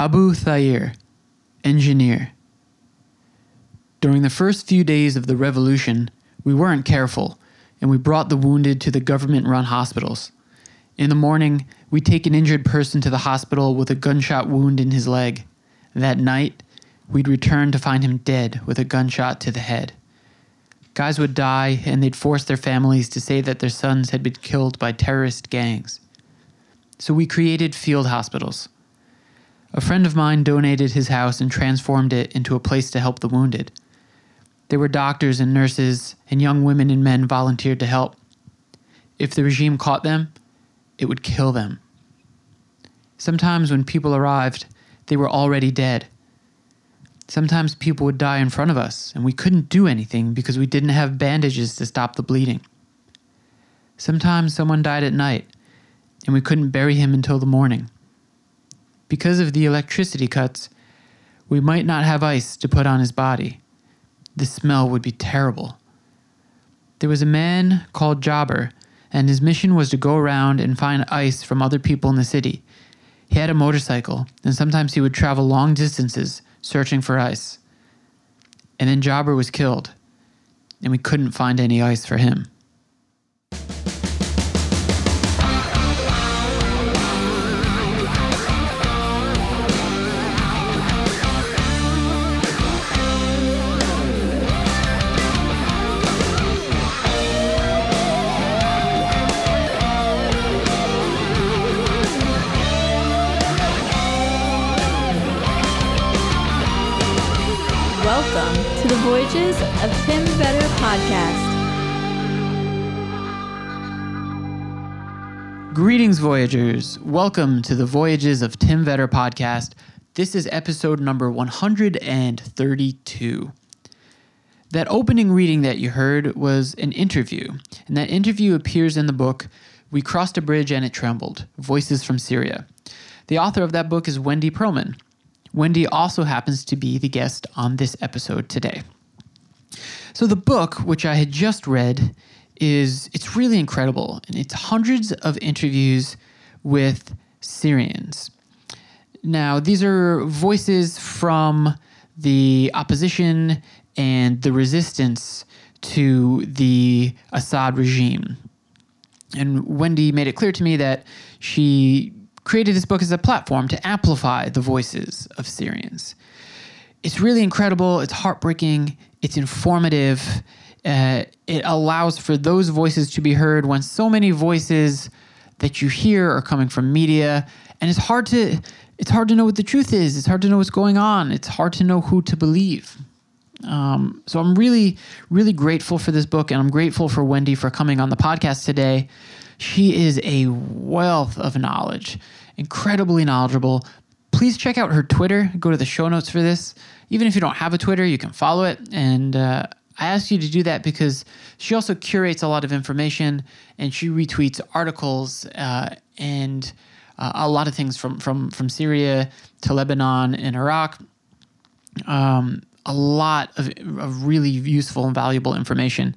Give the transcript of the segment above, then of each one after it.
Abu Thaer, engineer. During the first few days of the revolution, we weren't careful, and we brought the wounded to the government run hospitals. In the morning, we'd take an injured person to the hospital with a gunshot wound in his leg. That night, we'd return to find him dead with a gunshot to the head. Guys would die, and they'd force their families to say that their sons had been killed by terrorist gangs. So we created field hospitals. A friend of mine donated his house and transformed it into a place to help the wounded. There were doctors and nurses, and young women and men volunteered to help. If the regime caught them, it would kill them. Sometimes when people arrived, they were already dead. Sometimes people would die in front of us, and we couldn't do anything because we didn't have bandages to stop the bleeding. Sometimes someone died at night, and we couldn't bury him until the morning. Because of the electricity cuts, we might not have ice to put on his body. The smell would be terrible. There was a man called Jobber, and his mission was to go around and find ice from other people in the city. He had a motorcycle, and sometimes he would travel long distances searching for ice. And then Jobber was killed, and we couldn't find any ice for him. Of Tim Vetter podcast. Greetings, Voyagers. Welcome to the Voyages of Tim Vetter podcast. This is episode number 132. That opening reading that you heard was an interview, and that interview appears in the book We Crossed a Bridge and It Trembled Voices from Syria. The author of that book is Wendy Pearlman. Wendy also happens to be the guest on this episode today. So the book, which I had just read, is it's really incredible, and it's hundreds of interviews with Syrians. Now, these are voices from the opposition and the resistance to the Assad regime. And Wendy made it clear to me that she created this book as a platform to amplify the voices of Syrians. It's really incredible, it's heartbreaking, it's informative. Uh, it allows for those voices to be heard when so many voices that you hear are coming from media and it's hard to it's hard to know what the truth is it's hard to know what's going on it's hard to know who to believe um, so i'm really really grateful for this book and i'm grateful for wendy for coming on the podcast today she is a wealth of knowledge, incredibly knowledgeable. Please check out her Twitter. Go to the show notes for this. Even if you don't have a Twitter, you can follow it. And uh, I ask you to do that because she also curates a lot of information and she retweets articles uh, and uh, a lot of things from, from, from Syria to Lebanon and Iraq. Um, a lot of, of really useful and valuable information.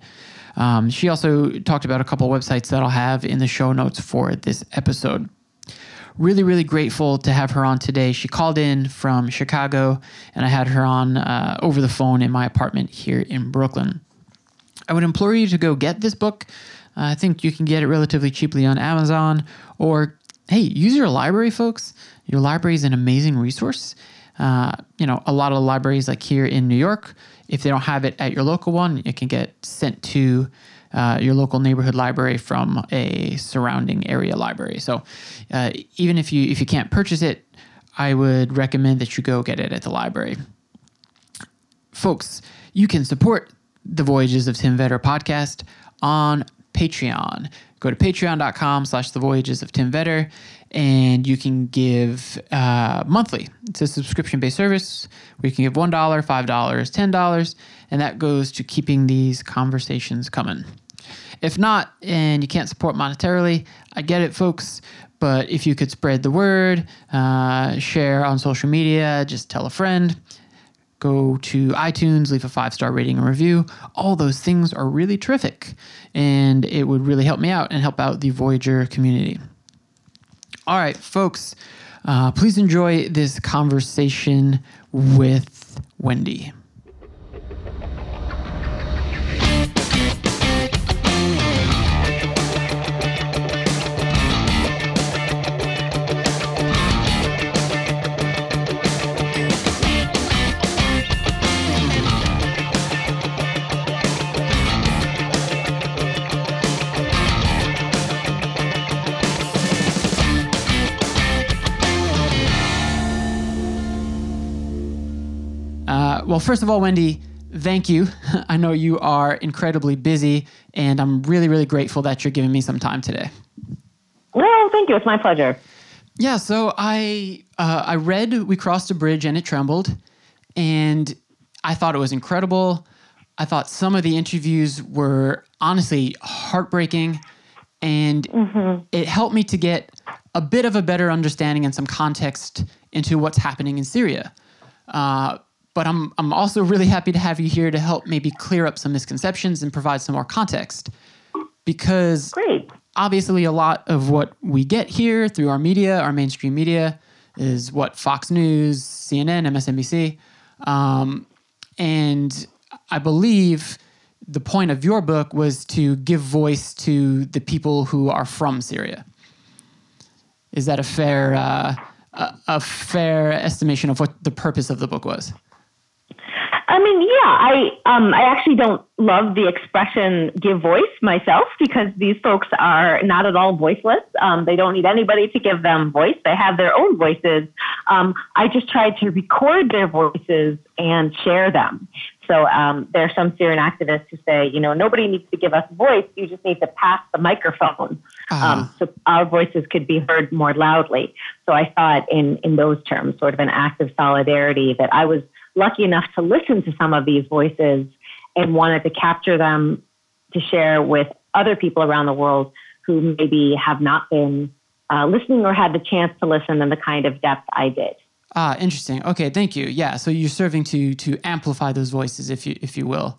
Um, she also talked about a couple websites that I'll have in the show notes for this episode. Really, really grateful to have her on today. She called in from Chicago, and I had her on uh, over the phone in my apartment here in Brooklyn. I would implore you to go get this book. Uh, I think you can get it relatively cheaply on Amazon, or hey, use your library, folks. Your library is an amazing resource. Uh, you know, a lot of libraries, like here in New York, if they don't have it at your local one, it can get sent to uh, your local neighborhood library from a surrounding area library. So uh, even if you if you can't purchase it, I would recommend that you go get it at the library. Folks, you can support the Voyages of Tim Vetter podcast on Patreon. Go to patreon.com slash the voyages of Tim Vetter and you can give uh, monthly. It's a subscription based service where you can give $1, $5, $10, and that goes to keeping these conversations coming. If not, and you can't support monetarily, I get it, folks. But if you could spread the word, uh, share on social media, just tell a friend, go to iTunes, leave a five star rating and review. All those things are really terrific, and it would really help me out and help out the Voyager community. All right, folks. Uh, please enjoy this conversation with Wendy. Well, first of all, Wendy, thank you. I know you are incredibly busy, and I'm really, really grateful that you're giving me some time today. Well, thank you. It's my pleasure. Yeah, so I uh, I read We Crossed a Bridge and It Trembled, and I thought it was incredible. I thought some of the interviews were honestly heartbreaking, and it helped me to get a bit of a better understanding and some context into what's happening in Syria. Uh, but I'm I'm also really happy to have you here to help maybe clear up some misconceptions and provide some more context, because Great. obviously a lot of what we get here through our media, our mainstream media, is what Fox News, CNN, MSNBC, um, and I believe the point of your book was to give voice to the people who are from Syria. Is that a fair uh, a, a fair estimation of what the purpose of the book was? I mean, yeah, I um, I actually don't love the expression "give voice" myself because these folks are not at all voiceless. Um, they don't need anybody to give them voice. They have their own voices. Um, I just tried to record their voices and share them. So um, there are some Syrian activists who say, you know, nobody needs to give us voice. You just need to pass the microphone um, so our voices could be heard more loudly. So I thought in in those terms, sort of an act of solidarity that I was lucky enough to listen to some of these voices and wanted to capture them to share with other people around the world who maybe have not been uh, listening or had the chance to listen in the kind of depth I did. Ah, interesting. Okay, thank you. Yeah, so you're serving to to amplify those voices, if you if you will.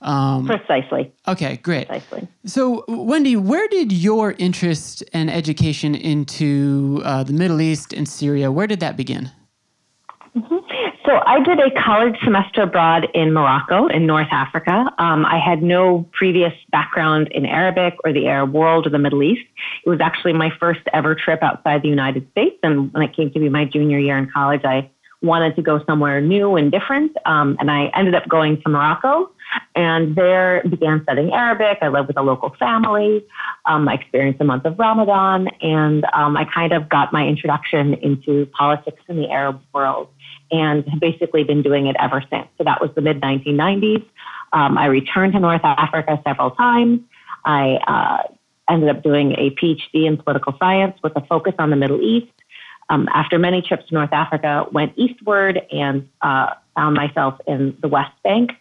Precisely. Okay, great. Precisely. So, Wendy, where did your interest and education into uh, the Middle East and Syria? Where did that begin? So I did a college semester abroad in Morocco in North Africa. Um, I had no previous background in Arabic or the Arab world or the Middle East. It was actually my first ever trip outside the United States. And when it came to be my junior year in college, I wanted to go somewhere new and different. Um, and I ended up going to Morocco and there began studying Arabic. I lived with a local family. Um, I experienced a month of Ramadan and um, I kind of got my introduction into politics in the Arab world and have basically been doing it ever since. So that was the mid 1990s. Um, I returned to North Africa several times. I uh, ended up doing a PhD in political science with a focus on the Middle East. Um, after many trips to North Africa, went eastward and uh, found myself in the West Bank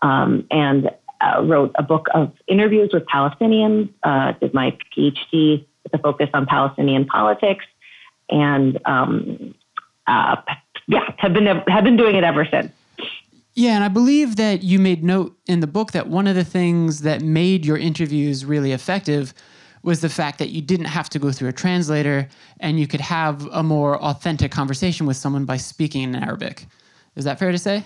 um, and uh, wrote a book of interviews with Palestinians. Uh, did my PhD with a focus on Palestinian politics, and um, uh, yeah, have been have been doing it ever since. Yeah, and I believe that you made note in the book that one of the things that made your interviews really effective was the fact that you didn't have to go through a translator and you could have a more authentic conversation with someone by speaking in Arabic. Is that fair to say?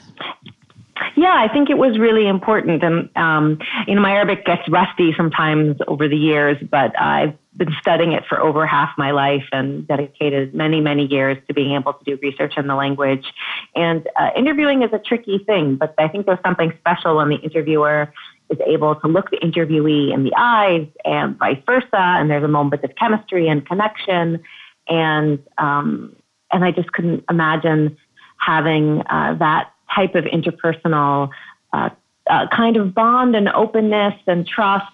Yeah, I think it was really important. And, um, you know, my Arabic gets rusty sometimes over the years, but I've been studying it for over half my life and dedicated many, many years to being able to do research in the language. And uh, interviewing is a tricky thing, but I think there's something special when the interviewer is able to look the interviewee in the eyes and vice versa. And there's a moment of chemistry and connection. And, um, and I just couldn't imagine having uh, that type of interpersonal uh, uh, kind of bond and openness and trust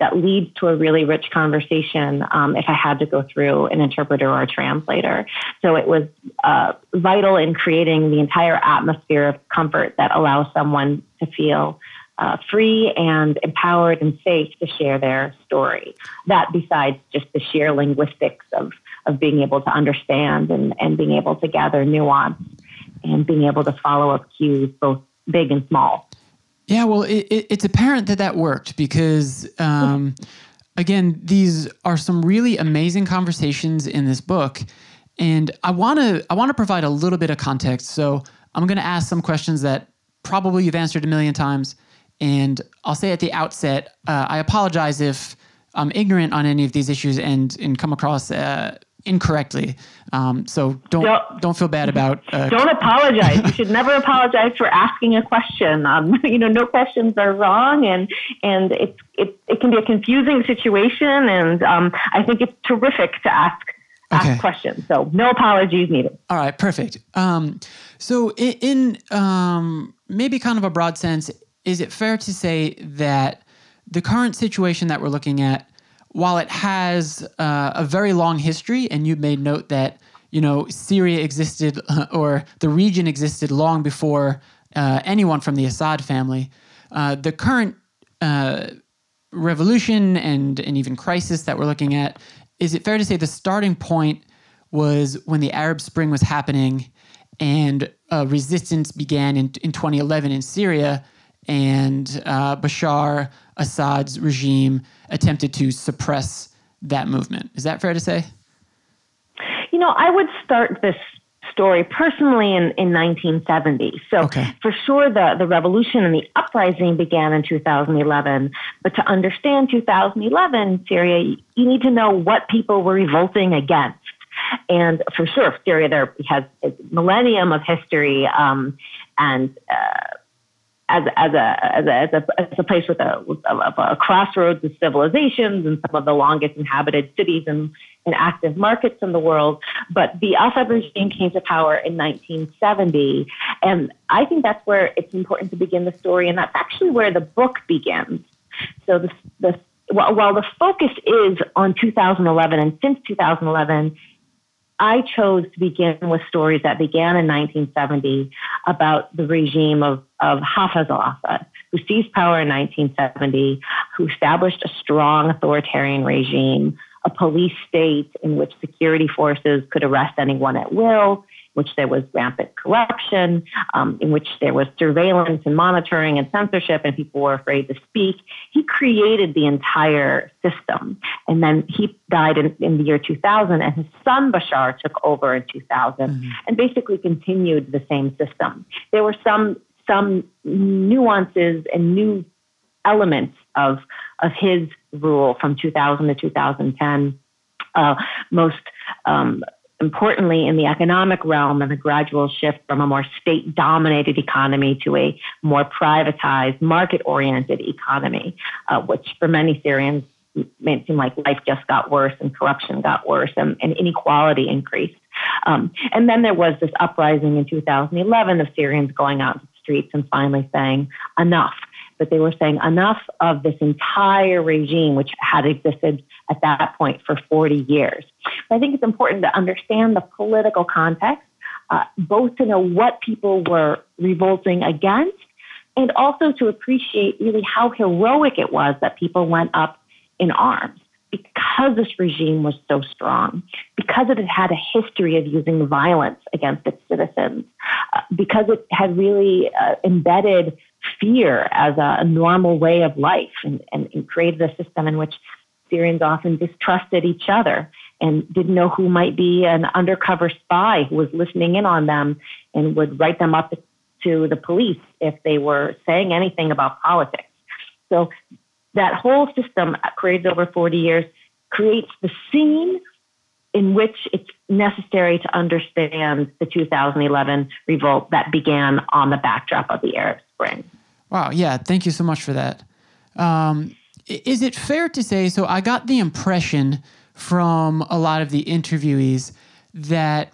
that leads to a really rich conversation um, if I had to go through an interpreter or a translator. So it was uh, vital in creating the entire atmosphere of comfort that allows someone to feel uh, free and empowered and safe to share their story. That besides just the sheer linguistics of, of being able to understand and, and being able to gather nuance and being able to follow up cues, both big and small. Yeah, well, it, it, it's apparent that that worked because, um, again, these are some really amazing conversations in this book. And I want to I want to provide a little bit of context. So I'm going to ask some questions that probably you've answered a million times, and I'll say at the outset, uh, I apologize if I'm ignorant on any of these issues and and come across uh, incorrectly. Um, so don't, don't, don't feel bad about. Uh, don't apologize. you should never apologize for asking a question. Um, you know, no questions are wrong, and and it's it it can be a confusing situation, and um, I think it's terrific to ask ask okay. questions. So no apologies needed. All right, perfect. Um, so in, in um, maybe kind of a broad sense, is it fair to say that the current situation that we're looking at while it has uh, a very long history, and you may note that you know Syria existed or the region existed long before uh, anyone from the Assad family, uh, the current uh, revolution and and even crisis that we're looking at, is it fair to say the starting point was when the Arab Spring was happening, and resistance began in in 2011 in Syria, and uh, Bashar Assad's regime attempted to suppress that movement. Is that fair to say? You know, I would start this story personally in, in 1970. So okay. for sure the, the revolution and the uprising began in 2011. But to understand 2011 Syria, you need to know what people were revolting against. And for sure, Syria there has a millennium of history um, and uh, as, as, a, as, a, as, a, as a place with a, a, a, crossroads of civilizations and some of the longest inhabited cities and, and active markets in the world. But the Assad regime came to power in 1970. And I think that's where it's important to begin the story. And that's actually where the book begins. So the, the, while the focus is on 2011 and since 2011, I chose to begin with stories that began in 1970 about the regime of, of Hafez al-Assad, who seized power in 1970, who established a strong authoritarian regime, a police state in which security forces could arrest anyone at will, which there was rampant corruption, um, in which there was surveillance and monitoring and censorship, and people were afraid to speak. He created the entire system. And then he died in, in the year 2000, and his son Bashar took over in 2000 mm-hmm. and basically continued the same system. There were some some nuances and new elements of of his rule from 2000 to 2010. Uh, most um, importantly, in the economic realm and the gradual shift from a more state dominated economy to a more privatized, market oriented economy, uh, which for many Syrians made it seem like life just got worse and corruption got worse and, and inequality increased. Um, and then there was this uprising in 2011 of Syrians going out to the streets and finally saying, enough but they were saying enough of this entire regime, which had existed at that point for 40 years. But I think it's important to understand the political context, uh, both to know what people were revolting against and also to appreciate really how heroic it was that people went up in arms because this regime was so strong, because it had had a history of using violence against its citizens, uh, because it had really uh, embedded fear as a, normal way of life and, and, and, created a system in which Syrians often distrusted each other and didn't know who might be an undercover spy who was listening in on them and would write them up to the police if they were saying anything about politics. So that whole system created over 40 years creates the scene in which it's necessary to understand the 2011 revolt that began on the backdrop of the Arab Spring. Wow, yeah, thank you so much for that. Um, is it fair to say? So, I got the impression from a lot of the interviewees that,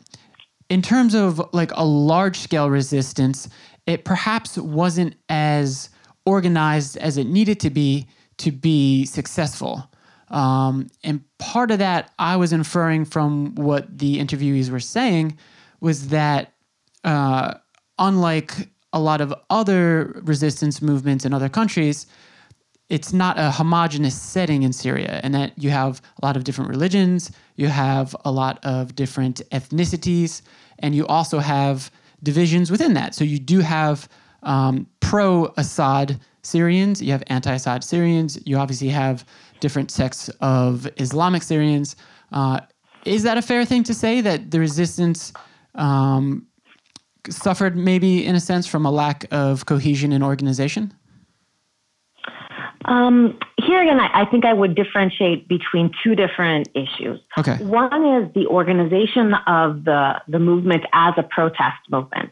in terms of like a large scale resistance, it perhaps wasn't as organized as it needed to be to be successful. Um, and part of that I was inferring from what the interviewees were saying was that, uh, unlike a lot of other resistance movements in other countries, it's not a homogenous setting in Syria, and that you have a lot of different religions, you have a lot of different ethnicities, and you also have divisions within that. So you do have um, pro Assad Syrians, you have anti Assad Syrians, you obviously have different sects of Islamic Syrians. Uh, is that a fair thing to say that the resistance um, suffered maybe in a sense from a lack of cohesion and organization? Um, here again, I, I, think I would differentiate between two different issues. Okay. One is the organization of the, the movement as a protest movement,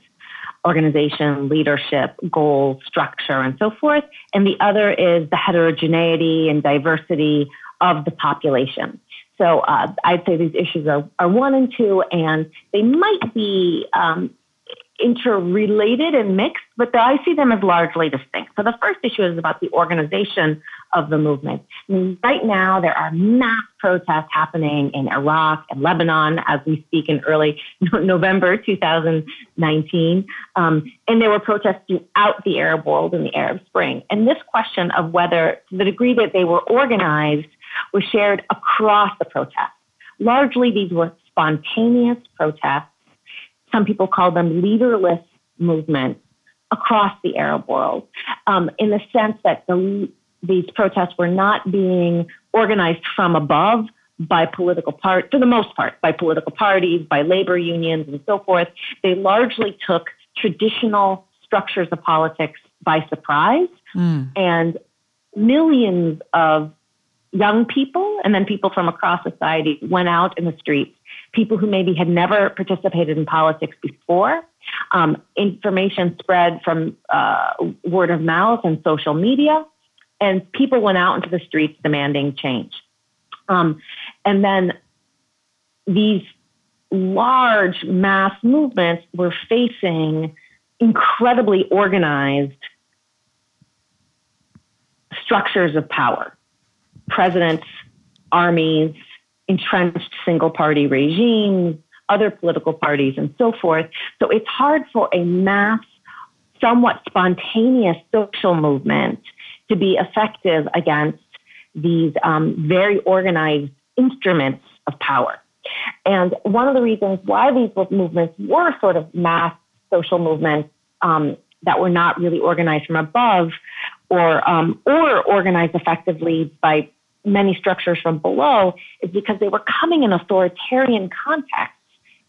organization, leadership, goals, structure, and so forth. And the other is the heterogeneity and diversity of the population. So uh, I'd say these issues are, are one and two, and they might be um, interrelated and mixed, but I see them as largely distinct. So the first issue is about the organization of the movement. Right now, there are mass protests happening in Iraq and Lebanon as we speak in early November 2019. Um, and there were protests throughout the Arab world in the Arab Spring. And this question of whether, to the degree that they were organized, was shared across the protests. Largely, these were spontaneous protests some people call them leaderless movements across the Arab world, um, in the sense that the, these protests were not being organized from above by political part, for the most part, by political parties, by labor unions, and so forth. They largely took traditional structures of politics by surprise, mm. and millions of young people and then people from across society went out in the streets people who maybe had never participated in politics before. Um, information spread from uh, word of mouth and social media, and people went out into the streets demanding change. Um, and then these large mass movements were facing incredibly organized structures of power presidents, armies, entrenched single party regimes, other political parties, and so forth. So it's hard for a mass, somewhat spontaneous social movement to be effective against these um, very organized instruments of power. And one of the reasons why these movements were sort of mass social movements um, that were not really organized from above or um, or organized effectively by many structures from below is because they were coming in authoritarian contexts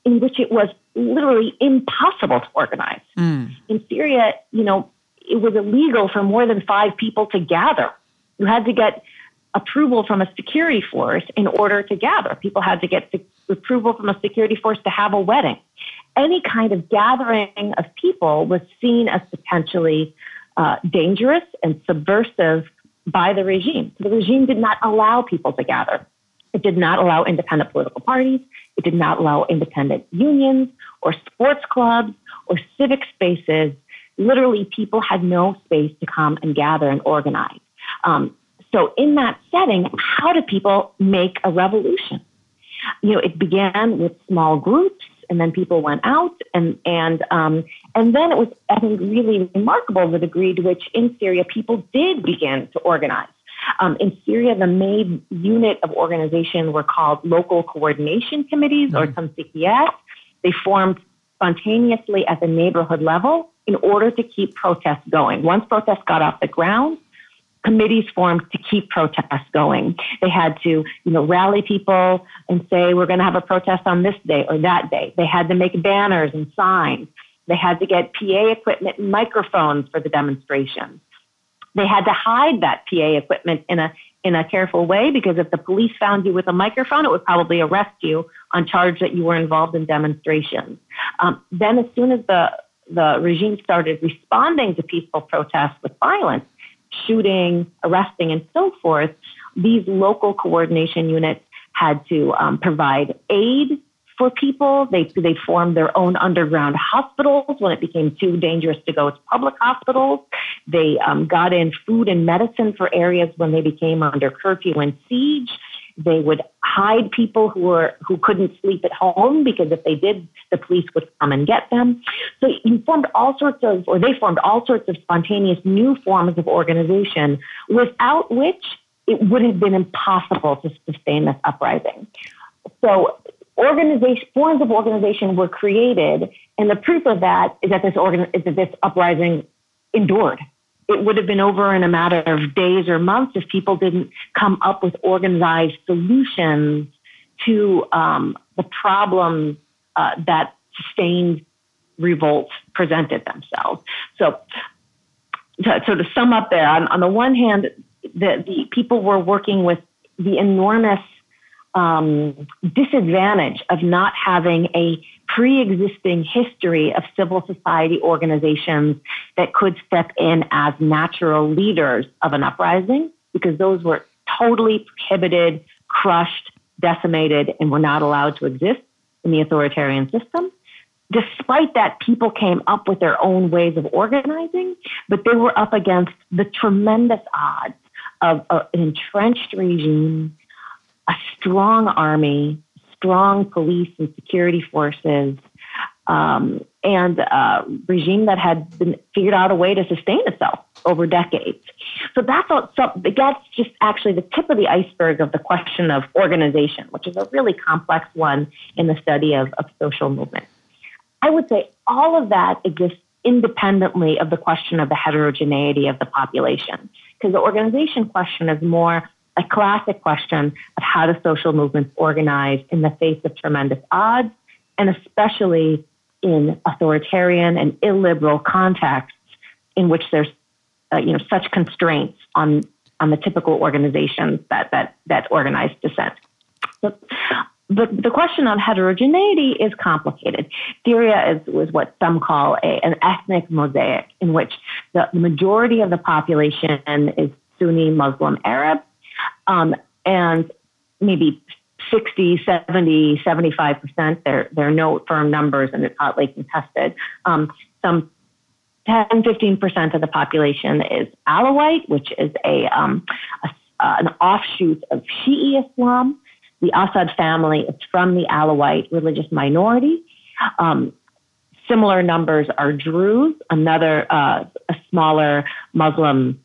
in which it was literally impossible to organize. Mm. In Syria, you know, it was illegal for more than five people to gather. You had to get approval from a security force in order to gather. People had to get approval from a security force to have a wedding. Any kind of gathering of people was seen as potentially uh, dangerous and subversive by the regime. the regime did not allow people to gather. It did not allow independent political parties. It did not allow independent unions or sports clubs or civic spaces. Literally, people had no space to come and gather and organize. Um, so, in that setting, how do people make a revolution? You know, it began with small groups and then people went out, and and um, and then it was I think really remarkable the degree to which in Syria people did begin to organize. Um, in Syria, the main unit of organization were called local coordination committees mm-hmm. or some CPS. They formed spontaneously at the neighborhood level in order to keep protests going. Once protests got off the ground, committees formed to keep protests going. They had to, you know, rally people and say, we're going to have a protest on this day or that day. They had to make banners and signs. They had to get PA equipment and microphones for the demonstrations. They had to hide that PA equipment in a in a careful way because if the police found you with a microphone, it would probably arrest you on charge that you were involved in demonstrations. Um, then, as soon as the the regime started responding to peaceful protests with violence, shooting, arresting, and so forth, these local coordination units had to um, provide aid for people. They, they formed their own underground hospitals when it became too dangerous to go to public hospitals. They um, got in food and medicine for areas when they became under curfew and siege. They would hide people who were who couldn't sleep at home because if they did, the police would come and get them. So you formed all sorts of, or they formed all sorts of spontaneous new forms of organization, without which it would have been impossible to sustain this uprising. So organization forms of organization were created, and the proof of that is that this organ is that this uprising endured it would have been over in a matter of days or months if people didn't come up with organized solutions to um, the problems uh, that sustained revolts presented themselves. So, to, so to sum up there, on, on the one hand, the, the people were working with the enormous um, disadvantage of not having a pre-existing history of civil society organizations that could step in as natural leaders of an uprising because those were totally prohibited, crushed, decimated, and were not allowed to exist in the authoritarian system. Despite that, people came up with their own ways of organizing, but they were up against the tremendous odds of an entrenched regime, a strong army, strong police and security forces, um, and a regime that had been figured out a way to sustain itself over decades. So that's all, so that's just actually the tip of the iceberg of the question of organization, which is a really complex one in the study of, of social movement. I would say all of that exists independently of the question of the heterogeneity of the population, because the organization question is more a classic question of how do social movements organize in the face of tremendous odds, and especially in authoritarian and illiberal contexts in which there's uh, you know such constraints on on the typical organizations that that that organize dissent. So, the, the question on heterogeneity is complicated. Syria is, is what some call a, an ethnic mosaic, in which the majority of the population is Sunni Muslim Arab, um, and maybe 60, 70, 75%. There, there are no firm numbers and it's hotly contested. Um, some 10, 15% of the population is Alawite, which is a, um, a uh, an offshoot of Shi'i Islam. The Assad family is from the Alawite religious minority. Um, similar numbers are Druze, another uh, a smaller Muslim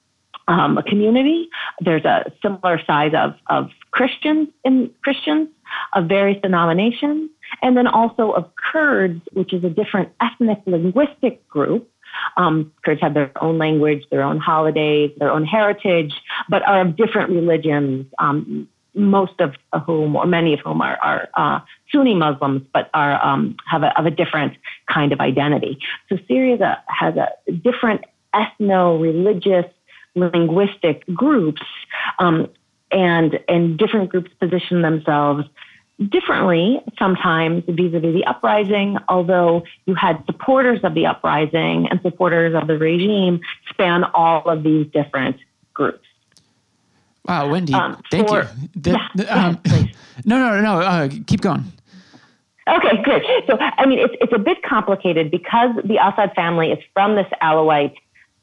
um, community. There's a similar size of, of Christians in Christians of various denominations, and then also of Kurds, which is a different ethnic linguistic group um, Kurds have their own language, their own holidays, their own heritage, but are of different religions. Um, most of whom, or many of whom, are, are uh, Sunni Muslims, but are um, have a, of a different kind of identity. So Syria has a different ethno-religious, linguistic groups, um, and and different groups position themselves differently sometimes vis-a-vis the uprising, although you had supporters of the uprising and supporters of the regime span all of these different groups. Wow, Wendy, um, thank for, you. The, yeah, the, um, ahead, no, no, no, uh, keep going. Okay, good. So, I mean, it's, it's a bit complicated because the Assad family is from this Alawite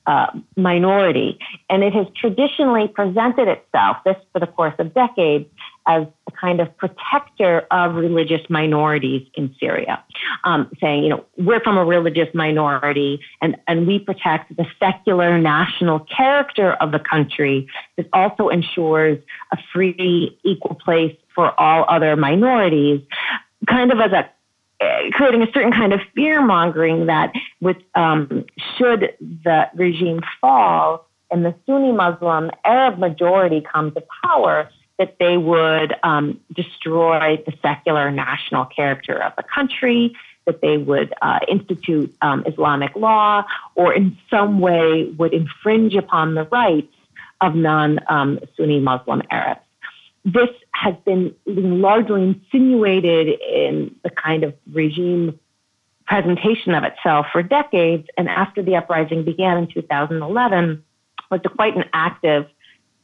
uh, minority, and it has traditionally presented itself, this for the course of decades, as a kind of protector of religious minorities in Syria, um, saying, you know, we're from a religious minority and, and we protect the secular national character of the country. That also ensures a free, equal place for all other minorities, kind of as a creating a certain kind of fear mongering that with um, should the regime fall and the Sunni Muslim Arab majority come to power, that they would um, destroy the secular national character of the country, that they would uh, institute um, Islamic law, or in some way would infringe upon the rights of non um, Sunni Muslim Arabs. This has been largely insinuated in the kind of regime presentation of itself for decades, and after the uprising began in 2011, was quite an active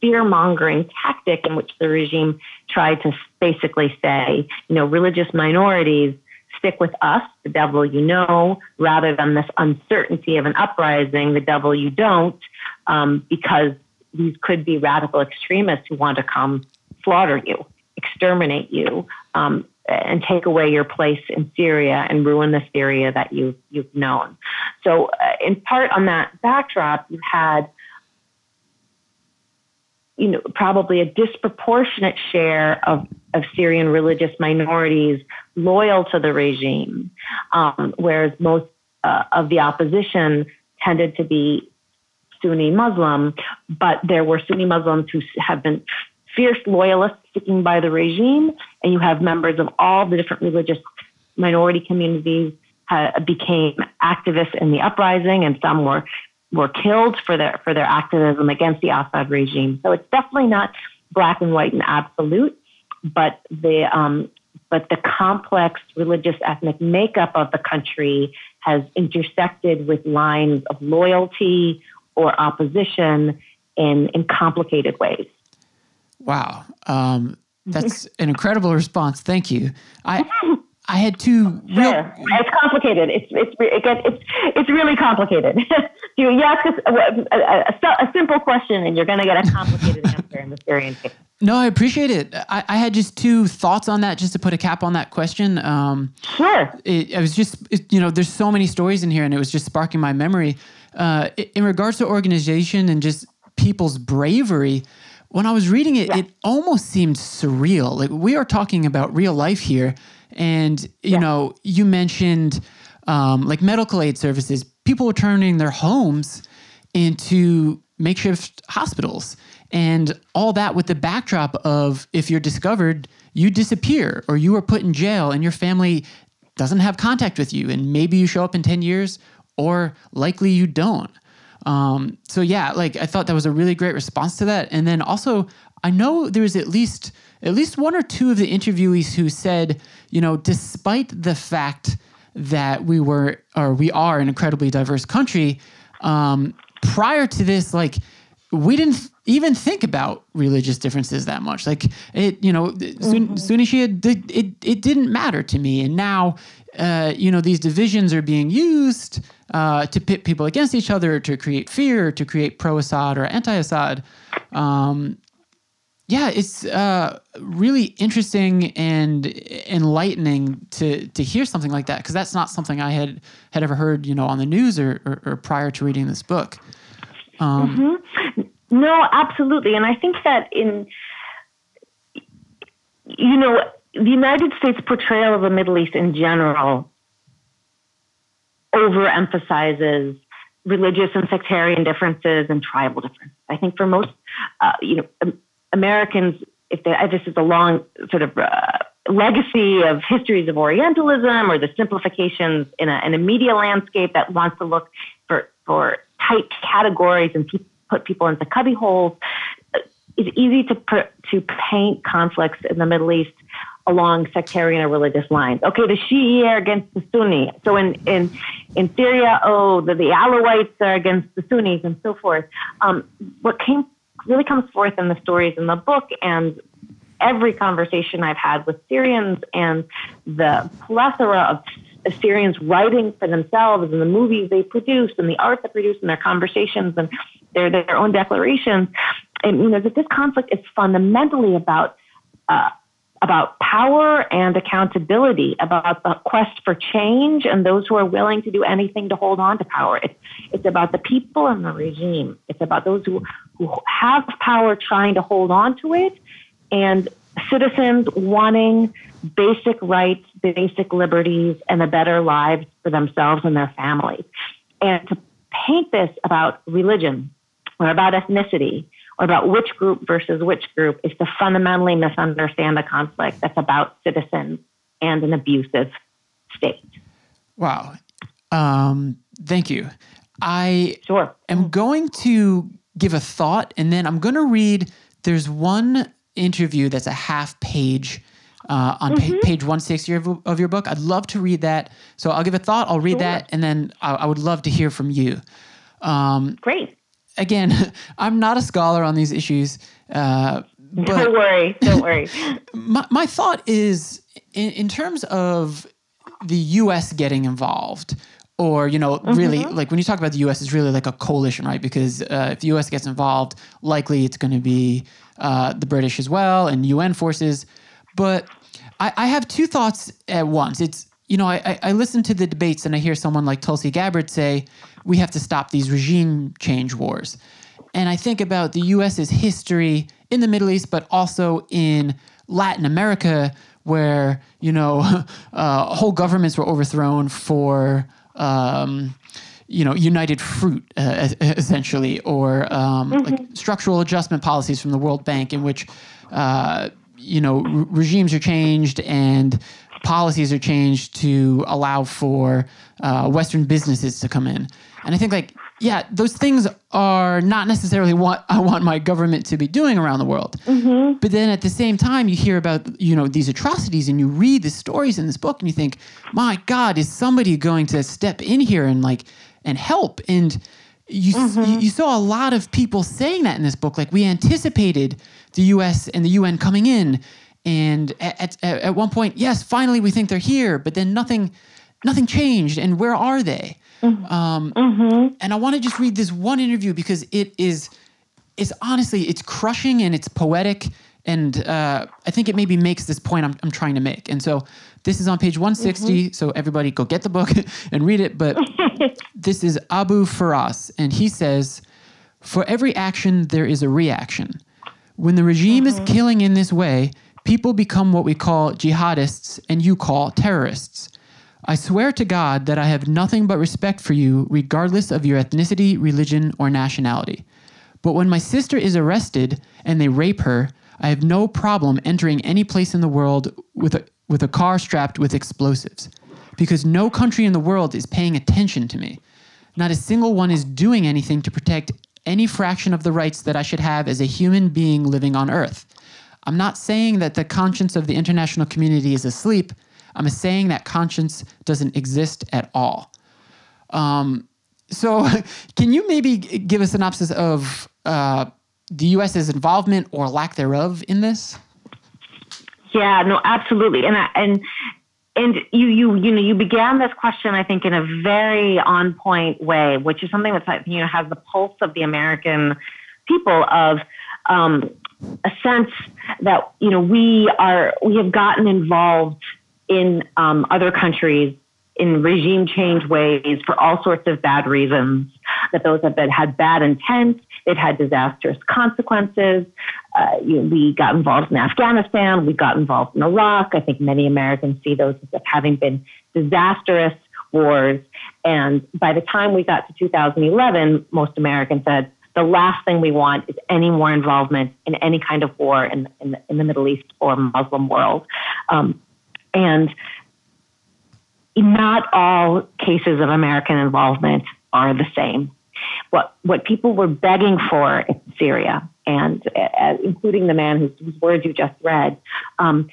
fear mongering tactic in which the regime tried to basically say, you know, religious minorities stick with us, the devil you know, rather than this uncertainty of an uprising, the devil you don't, um, because these could be radical extremists who want to come slaughter you, exterminate you, um, and take away your place in Syria and ruin the Syria that you've, you've known. So, uh, in part on that backdrop, you had you know, probably a disproportionate share of, of Syrian religious minorities loyal to the regime, um, whereas most uh, of the opposition tended to be Sunni Muslim, but there were Sunni Muslims who have been fierce loyalists sticking by the regime, and you have members of all the different religious minority communities uh, became activists in the uprising, and some were were killed for their for their activism against the Assad regime. So it's definitely not black and white and absolute, but the um, but the complex religious ethnic makeup of the country has intersected with lines of loyalty or opposition in in complicated ways. Wow, um, that's an incredible response. Thank you. I I had two. Real... Sure. It's complicated. It's it's it gets, it's it's really complicated. you, you ask a, a, a, a, simple question, and you're going to get a complicated answer in the Syrian case. No, I appreciate it. I, I, had just two thoughts on that, just to put a cap on that question. Um, sure. It, I was just, it, you know, there's so many stories in here, and it was just sparking my memory. Uh, in regards to organization and just people's bravery, when I was reading it, yeah. it almost seemed surreal. Like we are talking about real life here, and you yeah. know, you mentioned um, like medical aid services. People were turning their homes into makeshift hospitals and all that with the backdrop of if you're discovered, you disappear or you are put in jail and your family doesn't have contact with you. And maybe you show up in 10 years or likely you don't. Um, so, yeah, like I thought that was a really great response to that. And then also, I know there was at least at least one or two of the interviewees who said, you know, despite the fact that we were or we are an incredibly diverse country, um, prior to this, like we didn't even think about religious differences that much. Like it, you know, mm-hmm. Sunni Shia, it, it didn't matter to me. And now, uh, you know, these divisions are being used uh, to pit people against each other, to create fear, to create pro-Assad or anti-Assad. Um, yeah, it's uh, really interesting and enlightening to to hear something like that because that's not something I had had ever heard, you know, on the news or, or, or prior to reading this book. Um, mm-hmm. No, absolutely. And I think that in, you know, the United States portrayal of the Middle East in general overemphasizes religious and sectarian differences and tribal differences. I think for most, uh, you know, Americans, if they, this is a long sort of uh, legacy of histories of Orientalism or the simplifications in a, in a media landscape that wants to look for, for tight categories and people put people into cubby holes. It's easy to to paint conflicts in the Middle East along sectarian or religious lines. Okay, the Shia are against the Sunni. So in in in Syria, oh, the, the Alawites are against the Sunnis and so forth. Um, what came really comes forth in the stories in the book and every conversation I've had with Syrians and the plethora of Syrians writing for themselves and the movies they produce and the art they produce and their conversations and their their own declarations. And you know that this conflict is fundamentally about uh, about power and accountability, about the quest for change and those who are willing to do anything to hold on to power. It's it's about the people and the regime. It's about those who who have power trying to hold on to it, and citizens wanting basic rights, basic liberties, and a better lives for themselves and their families. And to paint this about religion or about ethnicity or about which group versus which group is to fundamentally misunderstand a conflict that's about citizens and an abusive state. Wow. Um, thank you. I sure. am going to give a thought and then I'm going to read. There's one interview that's a half page uh, on mm-hmm. pa- page 160 of, of, your book. I'd love to read that. So I'll give a thought, I'll read sure. that, and then I, I, would love to hear from you. Um, Great. Again, I'm not a scholar on these issues. Uh, but don't worry. Don't worry. my, my thought is in, in terms of the U.S. getting involved, or you know mm-hmm. really like when you talk about the us it's really like a coalition right because uh, if the us gets involved likely it's going to be uh, the british as well and un forces but I, I, have two thoughts at once it's you know I, I listen to the debates and i hear someone like tulsi gabbard say we have to stop these regime change wars and i think about the us's history in the middle east but also in latin america where you know uh, whole governments were overthrown for um, you know, United Fruit, uh, essentially, or um, mm-hmm. like structural adjustment policies from the World Bank, in which, uh, you know, re- regimes are changed and policies are changed to allow for uh, Western businesses to come in. And I think, like, yeah, those things are not necessarily what I want my government to be doing around the world. Mm-hmm. But then at the same time, you hear about you know these atrocities, and you read the stories in this book, and you think, my God, is somebody going to step in here and like and help? And you mm-hmm. you saw a lot of people saying that in this book. Like we anticipated the U.S. and the UN coming in, and at, at, at one point, yes, finally we think they're here, but then nothing nothing changed. And where are they? Mm-hmm. Um, mm-hmm. And I want to just read this one interview because it is, is honestly, it's crushing and it's poetic. And uh, I think it maybe makes this point I'm, I'm trying to make. And so this is on page 160. Mm-hmm. So everybody go get the book and read it. But this is Abu Faras. And he says, For every action, there is a reaction. When the regime is mm-hmm. killing in this way, people become what we call jihadists and you call terrorists. I swear to God that I have nothing but respect for you, regardless of your ethnicity, religion, or nationality. But when my sister is arrested and they rape her, I have no problem entering any place in the world with a, with a car strapped with explosives. Because no country in the world is paying attention to me. Not a single one is doing anything to protect any fraction of the rights that I should have as a human being living on Earth. I'm not saying that the conscience of the international community is asleep. I'm saying that conscience doesn't exist at all. Um, so, can you maybe give a synopsis of uh, the U.S.'s involvement or lack thereof in this? Yeah, no, absolutely, and I, and and you you you know you began this question I think in a very on point way, which is something that you know has the pulse of the American people of um, a sense that you know we are we have gotten involved in um, other countries in regime change ways for all sorts of bad reasons, that those have been, had bad intent, they've had disastrous consequences. Uh, you know, we got involved in Afghanistan, we got involved in Iraq. I think many Americans see those as having been disastrous wars. And by the time we got to 2011, most Americans said, the last thing we want is any more involvement in any kind of war in, in, the, in the Middle East or Muslim world. Um, and not all cases of American involvement are the same. What, what people were begging for in Syria, and uh, including the man whose, whose, words you just read, um,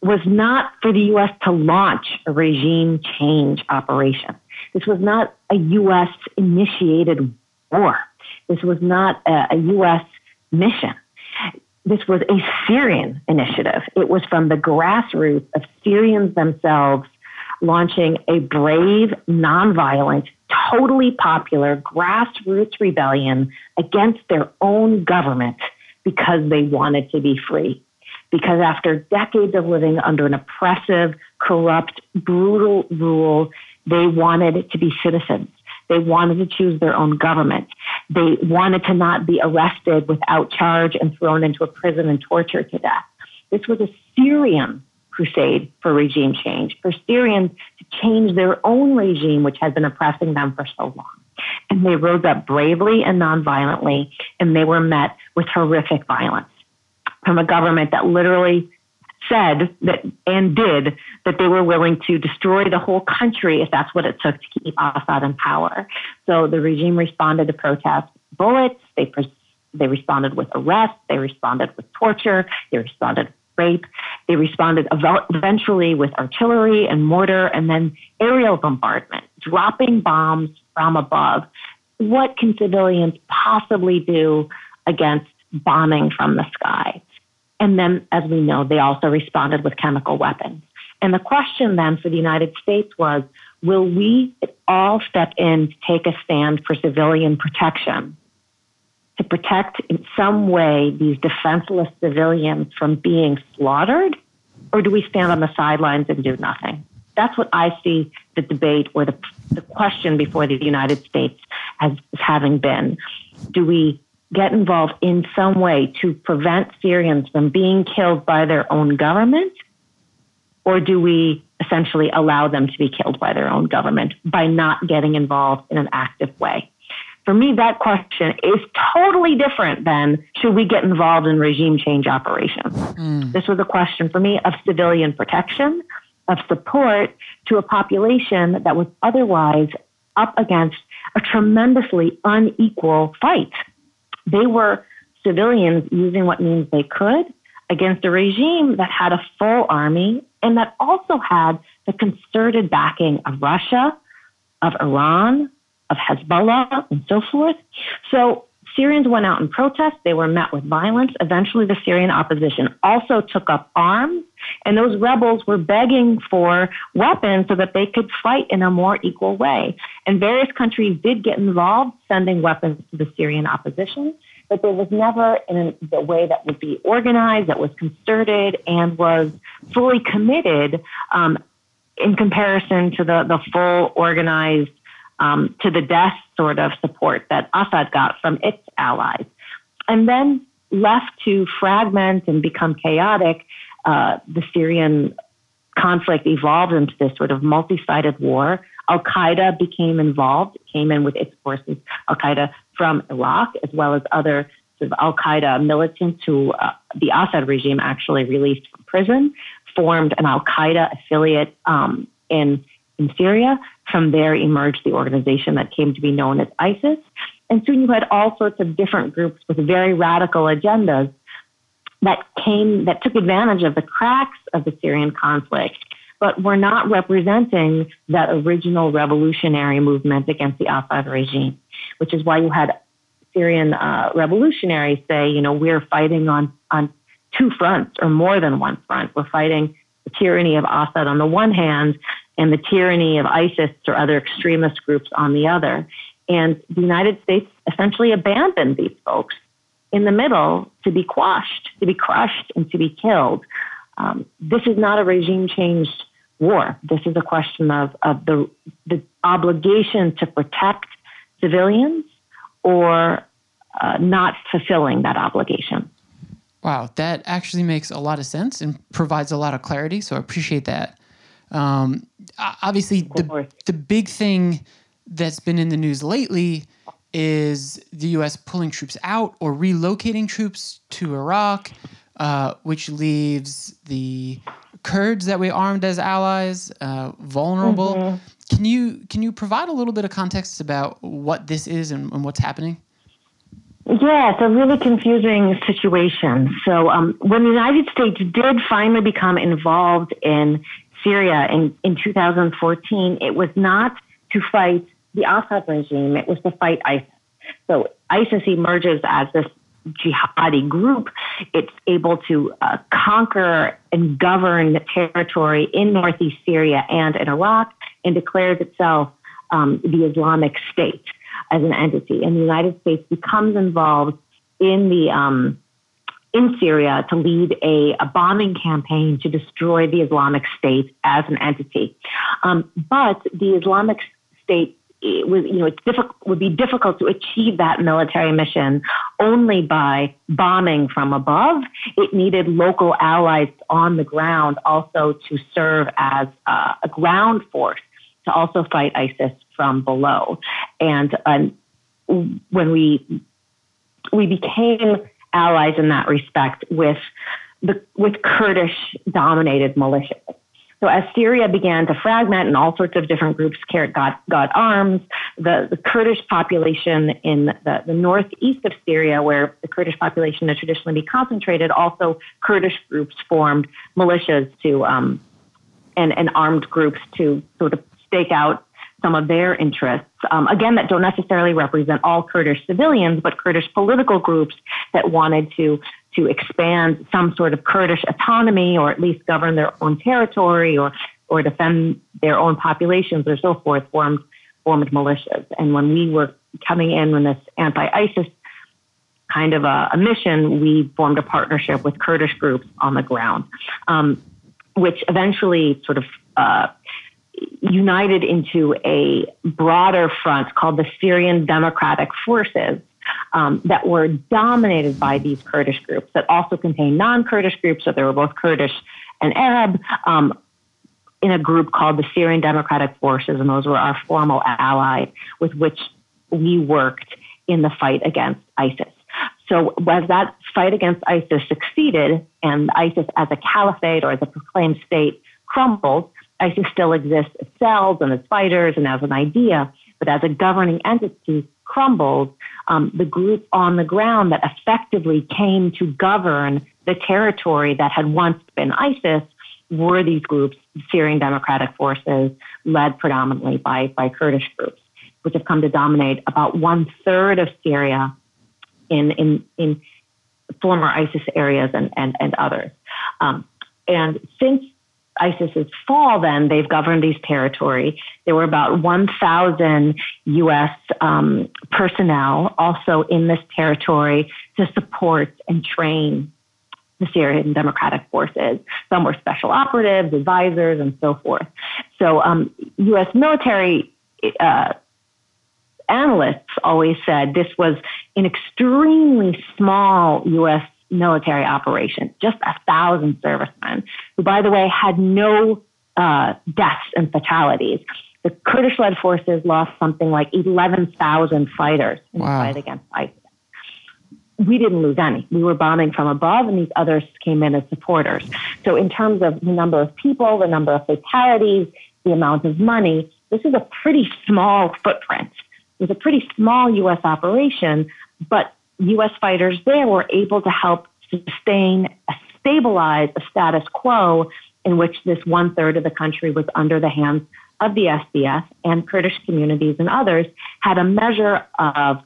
was not for the U.S. to launch a regime change operation. This was not a U.S. initiated war. This was not a, a U.S. mission this was a Syrian initiative. It was from the grassroots of Syrians themselves launching a brave, nonviolent, totally popular grassroots rebellion against their own government because they wanted to be free. Because after decades of living under an oppressive, corrupt, brutal rule, they wanted to be citizens. They wanted to choose their own government. They wanted to not be arrested without charge and thrown into a prison and tortured to death. This was a Syrian crusade for regime change, for Syrians to change their own regime, which had been oppressing them for so long. And they rose up bravely and nonviolently, and they were met with horrific violence from a government that literally said that and did that they were willing to destroy the whole country if that's what it took to keep Assad in power. So the regime responded to protests bullets. They they responded with arrests. They responded with torture. They responded rape. They responded eventually with artillery and mortar, and then aerial bombardment, dropping bombs from above. What can civilians possibly do against bombing from the sky? And then, as we know, they also responded with chemical weapons. And the question then for the United States was will we all step in to take a stand for civilian protection, to protect in some way these defenseless civilians from being slaughtered? Or do we stand on the sidelines and do nothing? That's what I see the debate or the, the question before the United States as having been. Do we get involved in some way to prevent Syrians from being killed by their own government? Or do we essentially allow them to be killed by their own government by not getting involved in an active way. For me, that question is totally different than should we get involved in regime change operations? Mm. This was a question for me of civilian protection, of support to a population that was otherwise up against a tremendously unequal fight. They were civilians using what means they could against a regime that had a full army and that also had the concerted backing of Russia, of Iran, of Hezbollah and so forth. So Syrians went out in protest. They were met with violence. Eventually, the Syrian opposition also took up arms, and those rebels were begging for weapons so that they could fight in a more equal way. And various countries did get involved, sending weapons to the Syrian opposition, but there was never in the way that would be organized, that was concerted, and was fully committed um, in comparison to the, the full organized um, to the death sort of support that Assad got from its allies. And then left to fragment and become chaotic, uh, the Syrian conflict evolved into this sort of multi sided war. Al Qaeda became involved, came in with its forces, Al Qaeda from Iraq, as well as other sort of Al Qaeda militants who uh, the Assad regime actually released from prison, formed an Al Qaeda affiliate um, in in Syria. From there emerged the organization that came to be known as ISIS. And soon you had all sorts of different groups with very radical agendas that came, that took advantage of the cracks of the Syrian conflict, but were not representing that original revolutionary movement against the Assad regime, which is why you had Syrian uh, revolutionaries say, you know, we're fighting on, on two fronts or more than one front. We're fighting the tyranny of Assad on the one hand and the tyranny of ISIS or other extremist groups on the other. And the United States essentially abandoned these folks in the middle to be quashed, to be crushed, and to be killed. Um, this is not a regime change war. This is a question of, of the, the obligation to protect civilians or uh, not fulfilling that obligation. Wow, that actually makes a lot of sense and provides a lot of clarity. So I appreciate that. Um, obviously, the, the big thing that's been in the news lately is the U.S. pulling troops out or relocating troops to Iraq, uh, which leaves the Kurds that we armed as allies uh, vulnerable. Mm-hmm. Can you can you provide a little bit of context about what this is and, and what's happening? Yeah, it's a really confusing situation. So, um, when the United States did finally become involved in Syria in, in 2014, it was not to fight the Assad regime, it was to fight ISIS. So ISIS emerges as this jihadi group. It's able to uh, conquer and govern the territory in northeast Syria and in Iraq and declares itself um, the Islamic State as an entity. And the United States becomes involved in the um, in Syria to lead a, a, bombing campaign to destroy the Islamic State as an entity. Um, but the Islamic State it was, you know, it's difficult, would be difficult to achieve that military mission only by bombing from above. It needed local allies on the ground also to serve as uh, a ground force to also fight ISIS from below. And um, when we we became allies in that respect with the, with Kurdish dominated militias. So as Syria began to fragment and all sorts of different groups got, got arms, the, the Kurdish population in the, the northeast of Syria, where the Kurdish population had traditionally been concentrated, also Kurdish groups formed militias to um, and, and armed groups to sort of stake out some of their interests. Um, again, that don't necessarily represent all Kurdish civilians, but Kurdish political groups that wanted to to expand some sort of Kurdish autonomy, or at least govern their own territory, or or defend their own populations, or so forth, formed formed militias. And when we were coming in with this anti-ISIS kind of a, a mission, we formed a partnership with Kurdish groups on the ground, um, which eventually sort of uh, united into a broader front called the Syrian Democratic Forces. Um, that were dominated by these Kurdish groups that also contained non Kurdish groups, so they were both Kurdish and Arab, um, in a group called the Syrian Democratic Forces, and those were our formal ally with which we worked in the fight against ISIS. So as that fight against ISIS succeeded and ISIS as a caliphate or as a proclaimed state crumbled, ISIS still exists as cells and as fighters and as an idea, but as a governing entity crumbled, um, the group on the ground that effectively came to govern the territory that had once been ISIS were these groups, Syrian Democratic Forces, led predominantly by, by Kurdish groups, which have come to dominate about one third of Syria in, in, in former ISIS areas and, and, and others. Um, and since ISIS's fall, then they've governed these territory. There were about 1,000 U.S. Um, personnel also in this territory to support and train the Syrian Democratic Forces. Some were special operatives, advisors, and so forth. So, um, U.S. military uh, analysts always said this was an extremely small U.S. military operation, just a thousand servicemen, who, by the way, had no uh, deaths and fatalities. The Kurdish led forces lost something like 11,000 fighters in wow. the fight against ISIS. We didn't lose any. We were bombing from above, and these others came in as supporters. So, in terms of the number of people, the number of fatalities, the amount of money, this is a pretty small footprint. It was a pretty small U.S. operation, but U.S. fighters there were able to help sustain, stabilize a status quo in which this one third of the country was under the hands of the SDF and Kurdish communities and others had a measure of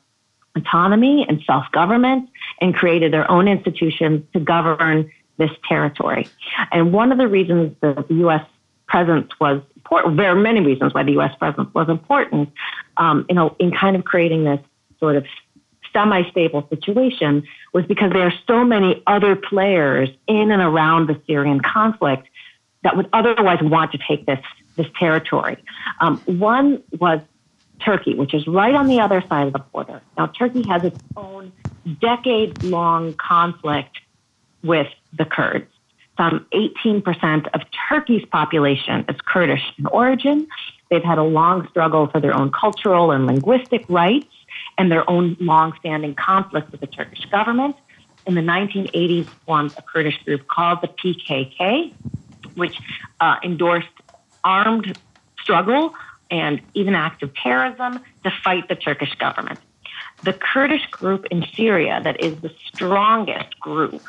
autonomy and self government and created their own institutions to govern this territory. And one of the reasons that the U.S. presence was important, there are many reasons why the U.S. presence was important, um, in, a, in kind of creating this sort of semi-stable situation was because there are so many other players in and around the Syrian conflict that would otherwise want to take this this territory. Um, one was Turkey, which is right on the other side of the border. Now, Turkey has its own decade-long conflict with the Kurds. Some 18% of Turkey's population is Kurdish in origin. They've had a long struggle for their own cultural and linguistic rights and their own long-standing conflict with the Turkish government. In the 1980s, formed a Kurdish group called the PKK, which uh, endorsed armed struggle and even acts of terrorism to fight the Turkish government. The Kurdish group in Syria, that is the strongest group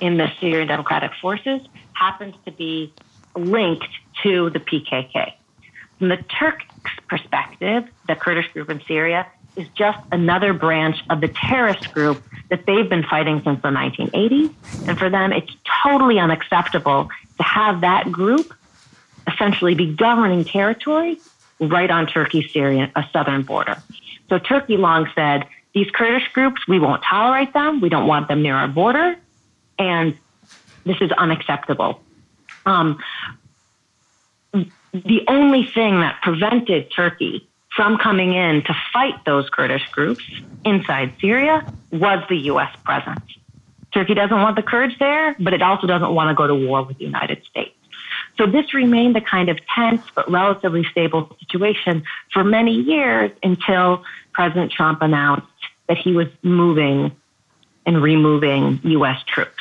in the Syrian Democratic Forces, happens to be linked to the PKK. From the Turks' perspective, the Kurdish group in Syria is just another branch of the terrorist group that they've been fighting since the 1980s. And for them, it's totally unacceptable to have that group essentially be governing territory right on Turkey's Syrian a southern border. So Turkey long said, these Kurdish groups, we won't tolerate them. We don't want them near our border. And this is unacceptable. Um, the only thing that prevented Turkey from coming in to fight those Kurdish groups inside Syria was the U.S. presence. Turkey doesn't want the Kurds there, but it also doesn't want to go to war with the United States. So this remained a kind of tense but relatively stable situation for many years until President Trump announced that he was moving and removing U.S. troops.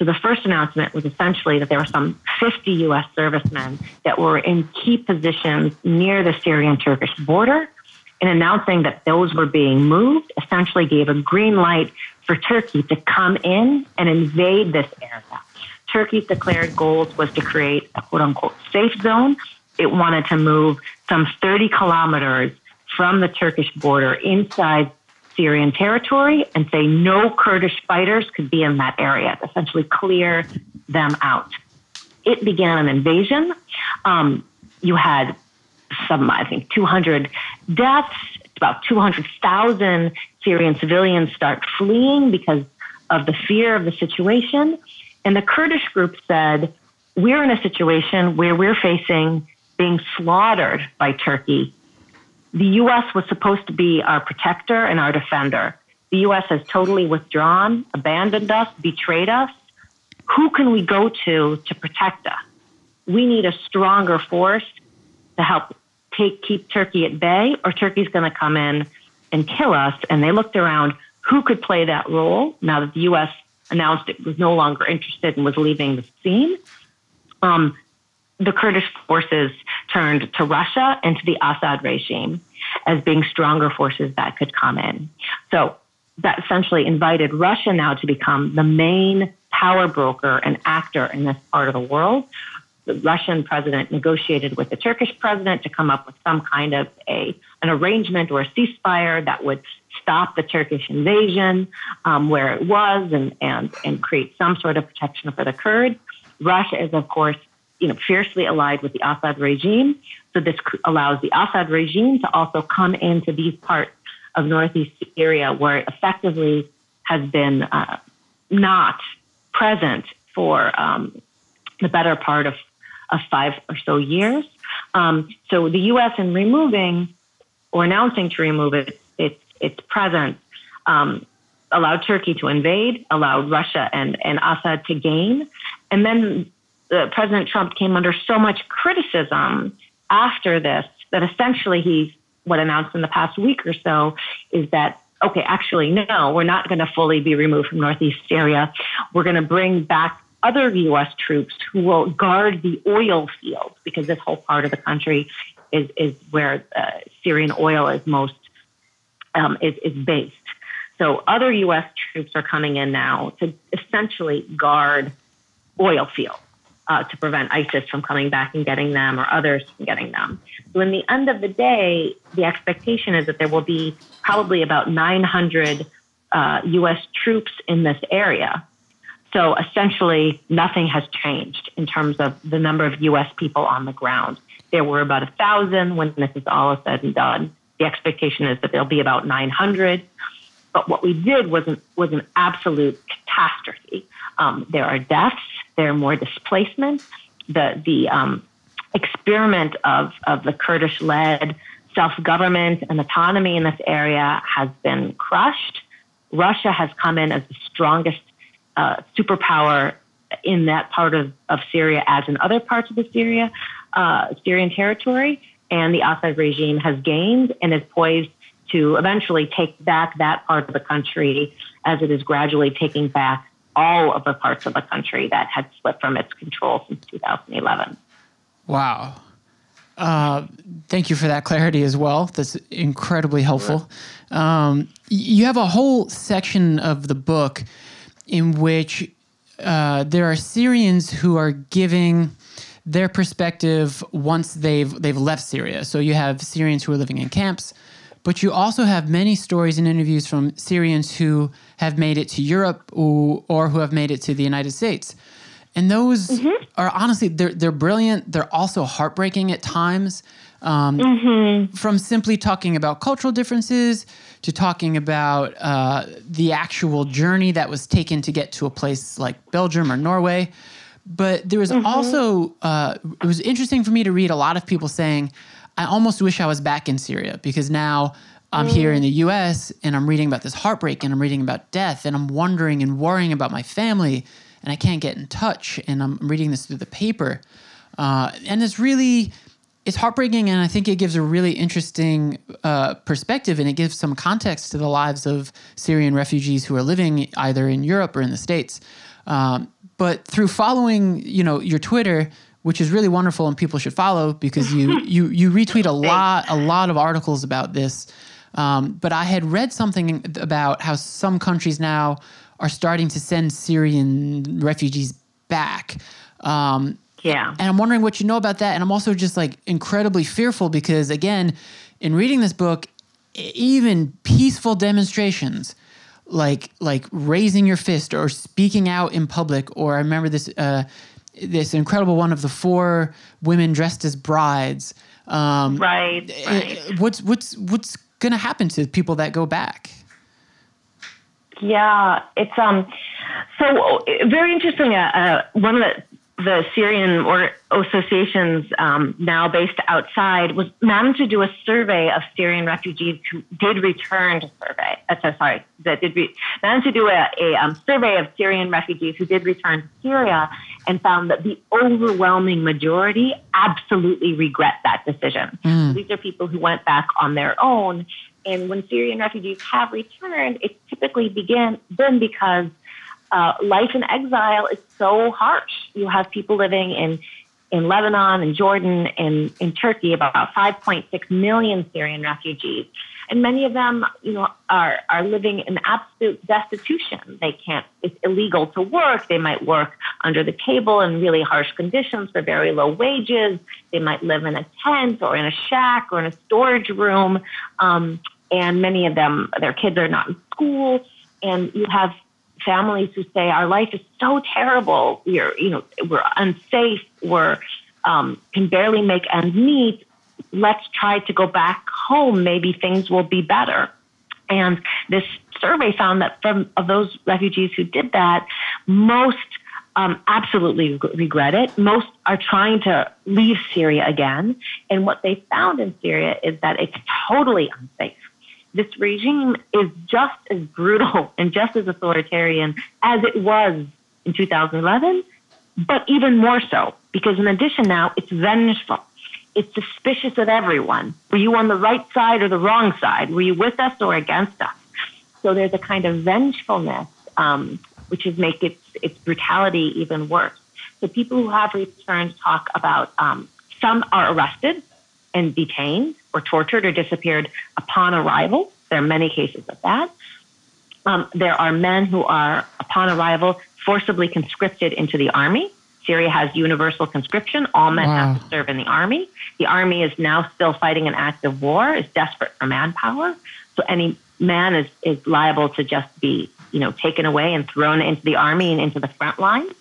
So the first announcement was essentially that there were some 50 U.S. servicemen that were in key positions near the Syrian Turkish border. And announcing that those were being moved essentially gave a green light for Turkey to come in and invade this area. Turkey's declared goals was to create a quote unquote safe zone. It wanted to move some 30 kilometers from the Turkish border inside Syrian territory and say no Kurdish fighters could be in that area, essentially clear them out. It began an invasion. Um, you had some, I think, 200 deaths, about 200,000 Syrian civilians start fleeing because of the fear of the situation. And the Kurdish group said, We're in a situation where we're facing being slaughtered by Turkey the U.S. was supposed to be our protector and our defender. The U.S. has totally withdrawn, abandoned us, betrayed us. Who can we go to to protect us? we need a stronger force to help take keep Turkey at bay, or Turkey's going to come in and kill us. And they looked around who could play that role now that the U.S. announced it was no longer interested and was leaving the scene. Um, the Kurdish forces turned to Russia and to the Assad regime as being stronger forces that could come in. So that essentially invited Russia now to become the main power broker and actor in this part of the world. The Russian president negotiated with the Turkish president to come up with some kind of a an arrangement or a ceasefire that would stop the Turkish invasion um, where it was and, and, and create some sort of protection for the Kurds. Russia is, of course, you know, fiercely allied with the Assad regime. So this allows the Assad regime to also come into these parts of northeast Syria where it effectively has been uh, not present for um, the better part of, of five or so years. Um, so the U.S. in removing or announcing to remove it, its its presence um, allowed Turkey to invade, allowed Russia and, and Assad to gain, and then uh, President Trump came under so much criticism after this that essentially he what announced in the past week or so is that okay, actually no, we're not going to fully be removed from northeast Syria. We're going to bring back other U.S. troops who will guard the oil fields because this whole part of the country is is where uh, Syrian oil is most um, is, is based. So other U.S. troops are coming in now to essentially guard oil fields uh, to prevent ISIS from coming back and getting them or others from getting them. So in the end of the day, the expectation is that there will be probably about 900 uh, U.S. troops in this area. So essentially, nothing has changed in terms of the number of U.S. people on the ground. There were about a thousand when this is all said and done. The expectation is that there'll be about 900. But what we did was an, was an absolute catastrophe. Um, there are deaths, there are more displacement. The, the um, experiment of, of the Kurdish led self government and autonomy in this area has been crushed. Russia has come in as the strongest uh, superpower in that part of, of Syria, as in other parts of the Syria, uh, Syrian territory and the Assad regime has gained and is poised to eventually take back that part of the country as it is gradually taking back all of the parts of the country that had slipped from its control since 2011. Wow. Uh, thank you for that clarity as well. That's incredibly helpful. Um, you have a whole section of the book in which uh, there are Syrians who are giving their perspective once they've they've left Syria. So you have Syrians who are living in camps, but you also have many stories and interviews from Syrians who have made it to Europe or, or who have made it to the United States. And those mm-hmm. are honestly they're they're brilliant. They're also heartbreaking at times. Um, mm-hmm. From simply talking about cultural differences to talking about uh, the actual journey that was taken to get to a place like Belgium or Norway. But there was mm-hmm. also, uh, it was interesting for me to read a lot of people saying, I almost wish I was back in Syria because now I'm mm. here in the US and I'm reading about this heartbreak and I'm reading about death and I'm wondering and worrying about my family and I can't get in touch and I'm reading this through the paper. Uh, and it's really, it's heartbreaking and I think it gives a really interesting uh, perspective and it gives some context to the lives of Syrian refugees who are living either in Europe or in the States. Um, but through following, you know, your Twitter, which is really wonderful and people should follow because you you you retweet a lot a lot of articles about this. Um, but I had read something about how some countries now are starting to send Syrian refugees back. Um, yeah. And I'm wondering what you know about that. And I'm also just like incredibly fearful because, again, in reading this book, even peaceful demonstrations like like raising your fist or speaking out in public or i remember this uh, this incredible one of the four women dressed as brides um, right, eh, right. what's what's what's going to happen to people that go back yeah it's um so very interesting uh, uh, one of the the Syrian or associations um, now based outside was managed to do a survey of Syrian refugees who did return to survey. Uh, sorry, that did re- managed to do a, a um, survey of Syrian refugees who did return to Syria and found that the overwhelming majority absolutely regret that decision. Mm. These are people who went back on their own. And when Syrian refugees have returned, it's typically begin, then because uh, life in exile is so harsh. You have people living in in Lebanon and Jordan and in Turkey, about 5.6 million Syrian refugees. And many of them, you know, are, are living in absolute destitution. They can't, it's illegal to work. They might work under the table in really harsh conditions for very low wages. They might live in a tent or in a shack or in a storage room. Um, and many of them, their kids are not in school. And you have families who say our life is so terrible. We're, you know, we're unsafe. We're um, can barely make ends meet. Let's try to go back home. Maybe things will be better. And this survey found that from of those refugees who did that, most um, absolutely regret it. Most are trying to leave Syria again. And what they found in Syria is that it's totally unsafe this regime is just as brutal and just as authoritarian as it was in 2011, but even more so because in addition now it's vengeful. It's suspicious of everyone. Were you on the right side or the wrong side? Were you with us or against us? So there's a kind of vengefulness, um, which is make its its brutality even worse. So people who have returned talk about um, some are arrested and detained or tortured or disappeared upon arrival. There are many cases of that. Um, there are men who are, upon arrival, forcibly conscripted into the army. Syria has universal conscription. All men wow. have to serve in the army. The army is now still fighting an active war, is desperate for manpower. So any man is, is liable to just be, you know, taken away and thrown into the army and into the front lines.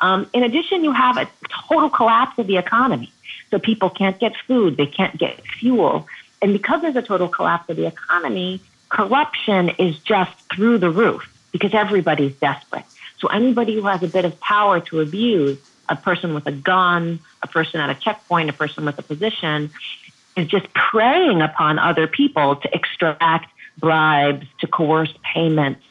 Um, in addition, you have a total collapse of the economy. So people can't get food, they can't get fuel. And because there's a total collapse of the economy, corruption is just through the roof because everybody's desperate. So anybody who has a bit of power to abuse, a person with a gun, a person at a checkpoint, a person with a position, is just preying upon other people to extract bribes, to coerce payments,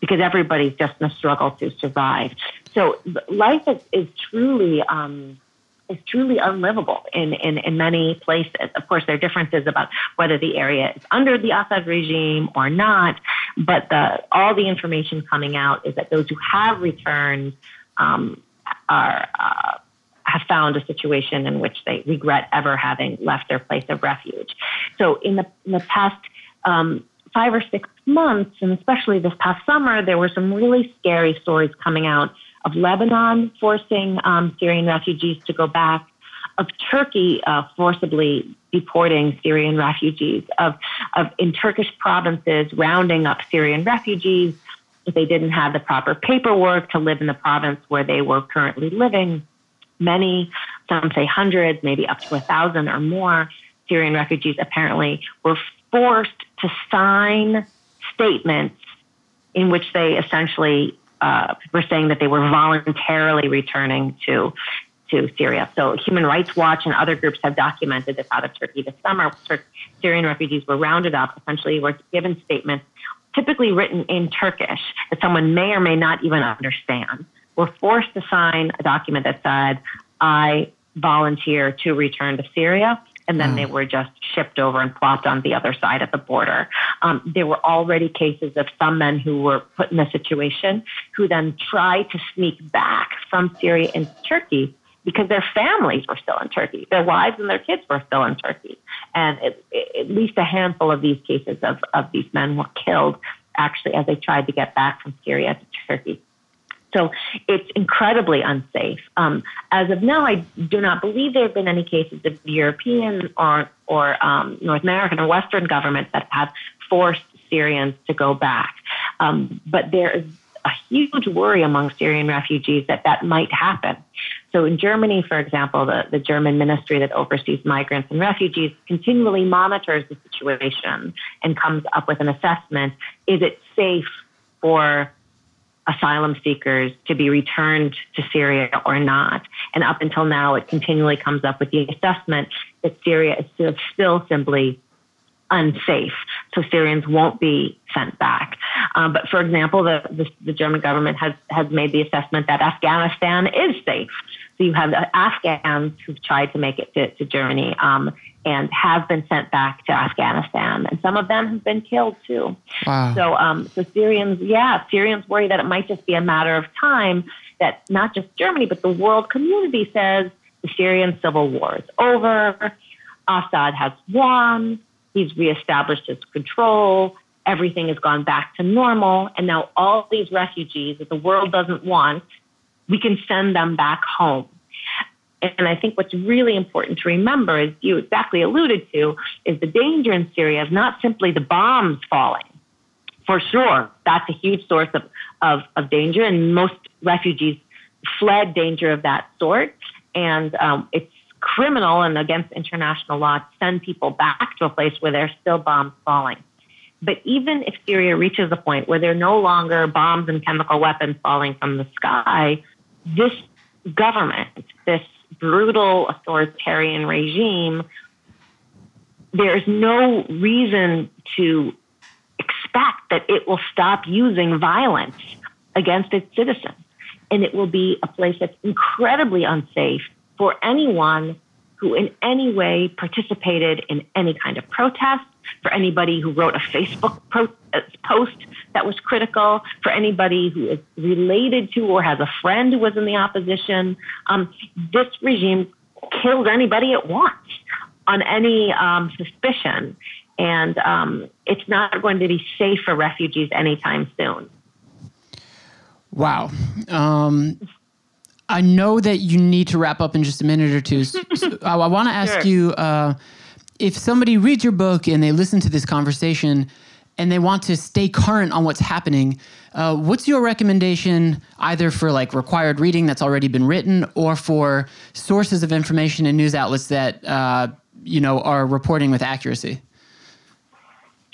because everybody's just in a struggle to survive. So life is, is truly um, is truly unlivable in, in, in many places. Of course, there are differences about whether the area is under the Assad regime or not, but the, all the information coming out is that those who have returned um, are, uh, have found a situation in which they regret ever having left their place of refuge. So, in the, in the past um, five or six months, and especially this past summer, there were some really scary stories coming out of Lebanon forcing um, Syrian refugees to go back, of Turkey uh, forcibly deporting Syrian refugees, of, of in Turkish provinces rounding up Syrian refugees if they didn't have the proper paperwork to live in the province where they were currently living. Many, some say hundreds, maybe up to a thousand or more Syrian refugees apparently were forced to sign statements in which they essentially uh, were saying that they were voluntarily returning to to Syria. So Human Rights Watch and other groups have documented this out of Turkey this summer. Syrian refugees were rounded up, essentially were given statements, typically written in Turkish, that someone may or may not even understand. Were forced to sign a document that said, I volunteer to return to Syria and then mm. they were just shipped over and plopped on the other side of the border. Um, there were already cases of some men who were put in a situation who then tried to sneak back from Syria into Turkey because their families were still in Turkey. Their wives and their kids were still in Turkey. And it, it, at least a handful of these cases of, of these men were killed actually as they tried to get back from Syria to Turkey. So it's incredibly unsafe. Um, as of now, I do not believe there have been any cases of European or, or um, North American or Western governments that have forced Syrians to go back. Um, but there is a huge worry among Syrian refugees that that might happen. So in Germany, for example, the, the German ministry that oversees migrants and refugees continually monitors the situation and comes up with an assessment. Is it safe for asylum seekers to be returned to Syria or not. And up until now, it continually comes up with the assessment that Syria is still, still simply unsafe. So Syrians won't be sent back. Um, but for example, the, the, the, German government has, has made the assessment that Afghanistan is safe. So you have Afghans who've tried to make it to, to Germany um, and have been sent back to Afghanistan. And some of them have been killed too. Wow. So, um, so Syrians, yeah, Syrians worry that it might just be a matter of time that not just Germany, but the world community says the Syrian civil war is over. Assad has won He's reestablished his control. Everything has gone back to normal. And now all these refugees that the world doesn't want, we can send them back home. And I think what's really important to remember, as you exactly alluded to, is the danger in Syria is not simply the bombs falling. For sure, that's a huge source of, of, of danger, and most refugees fled danger of that sort. And um, it's criminal and against international law to send people back to a place where there are still bombs falling. But even if Syria reaches a point where there are no longer bombs and chemical weapons falling from the sky, this government, this brutal authoritarian regime, there's no reason to expect that it will stop using violence against its citizens. And it will be a place that's incredibly unsafe for anyone who in any way participated in any kind of protest, for anybody who wrote a Facebook uh, post that was critical, for anybody who is related to or has a friend who was in the opposition. Um, this regime kills anybody it wants on any um, suspicion. And um, it's not going to be safe for refugees anytime soon. Wow. Um, I know that you need to wrap up in just a minute or two. So I, I want to ask sure. you uh, if somebody reads your book and they listen to this conversation and they want to stay current on what's happening, uh, what's your recommendation either for like required reading that's already been written or for sources of information and news outlets that uh, you know are reporting with accuracy?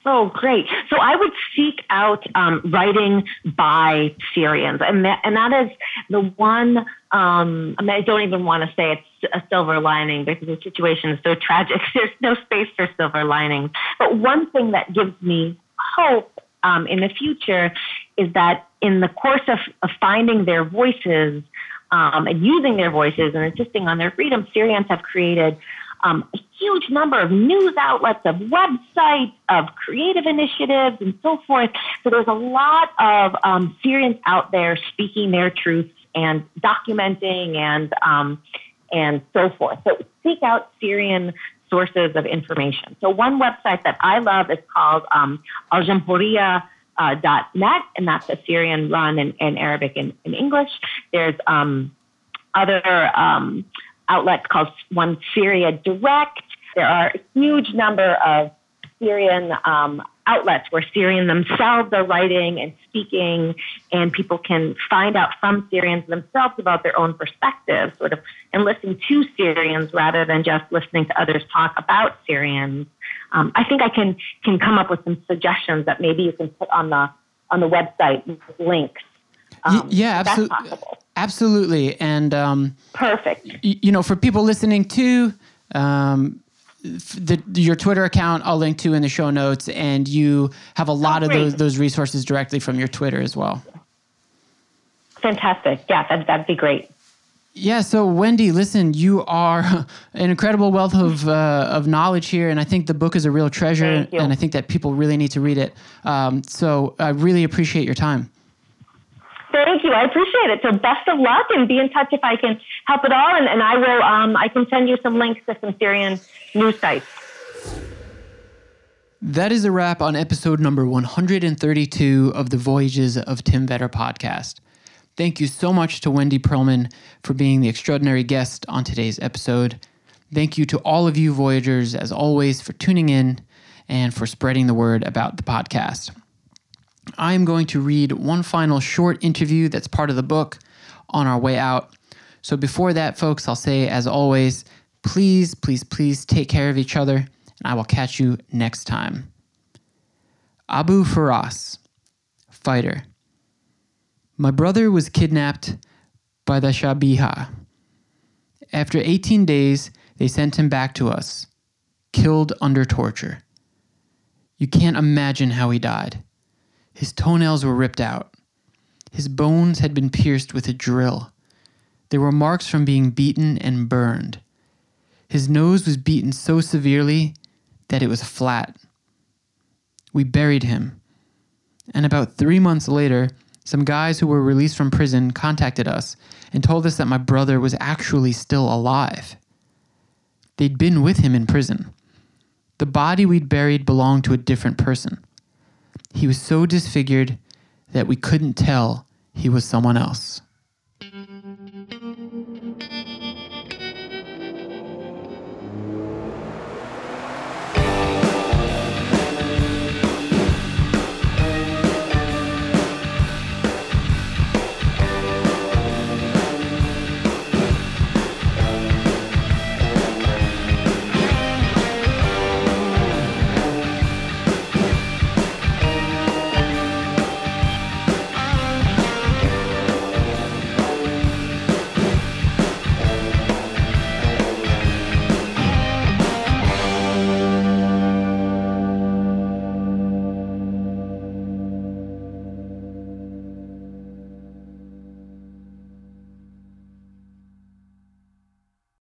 Oh, great. So I would seek out um, writing by Syrians, and that, and that is the one. Um, I, mean, I don't even want to say it's a silver lining because the situation is so tragic. There's no space for silver linings. But one thing that gives me hope um, in the future is that in the course of, of finding their voices um, and using their voices and insisting on their freedom, Syrians have created um, a huge number of news outlets, of websites, of creative initiatives, and so forth. So there's a lot of um, Syrians out there speaking their truths and documenting and um, and so forth. So seek out Syrian sources of information. So one website that I love is called um. Uh, .net, and that's a Syrian run in, in Arabic and in English. There's um, other um, outlets called One Syria Direct. There are a huge number of Syrian um, outlets where Syrians themselves are writing and speaking, and people can find out from Syrians themselves about their own perspectives, sort of, and listen to Syrians rather than just listening to others talk about Syrians. Um, I think I can can come up with some suggestions that maybe you can put on the on the website with links. Um, yeah, absolutely. Absolutely, and um, perfect. Y- you know, for people listening to um, the, your Twitter account, I'll link to in the show notes, and you have a lot oh, of those those resources directly from your Twitter as well. Fantastic! Yeah, that, that'd be great. Yeah, so Wendy, listen, you are an incredible wealth of uh, of knowledge here, and I think the book is a real treasure, and I think that people really need to read it. Um, so I really appreciate your time. Thank you. I appreciate it. So best of luck and be in touch if I can help at all. And, and I will, um, I can send you some links to some Syrian news sites. That is a wrap on episode number 132 of the Voyages of Tim Vetter podcast. Thank you so much to Wendy Pearlman for being the extraordinary guest on today's episode. Thank you to all of you Voyagers, as always, for tuning in and for spreading the word about the podcast. I am going to read one final short interview that's part of the book on our way out. So before that, folks, I'll say, as always, please, please, please take care of each other, and I will catch you next time. Abu Faras, fighter. My brother was kidnapped by the Shabiha. After 18 days, they sent him back to us, killed under torture. You can't imagine how he died. His toenails were ripped out. His bones had been pierced with a drill. There were marks from being beaten and burned. His nose was beaten so severely that it was flat. We buried him. And about three months later, some guys who were released from prison contacted us and told us that my brother was actually still alive. They'd been with him in prison. The body we'd buried belonged to a different person. He was so disfigured that we couldn't tell he was someone else.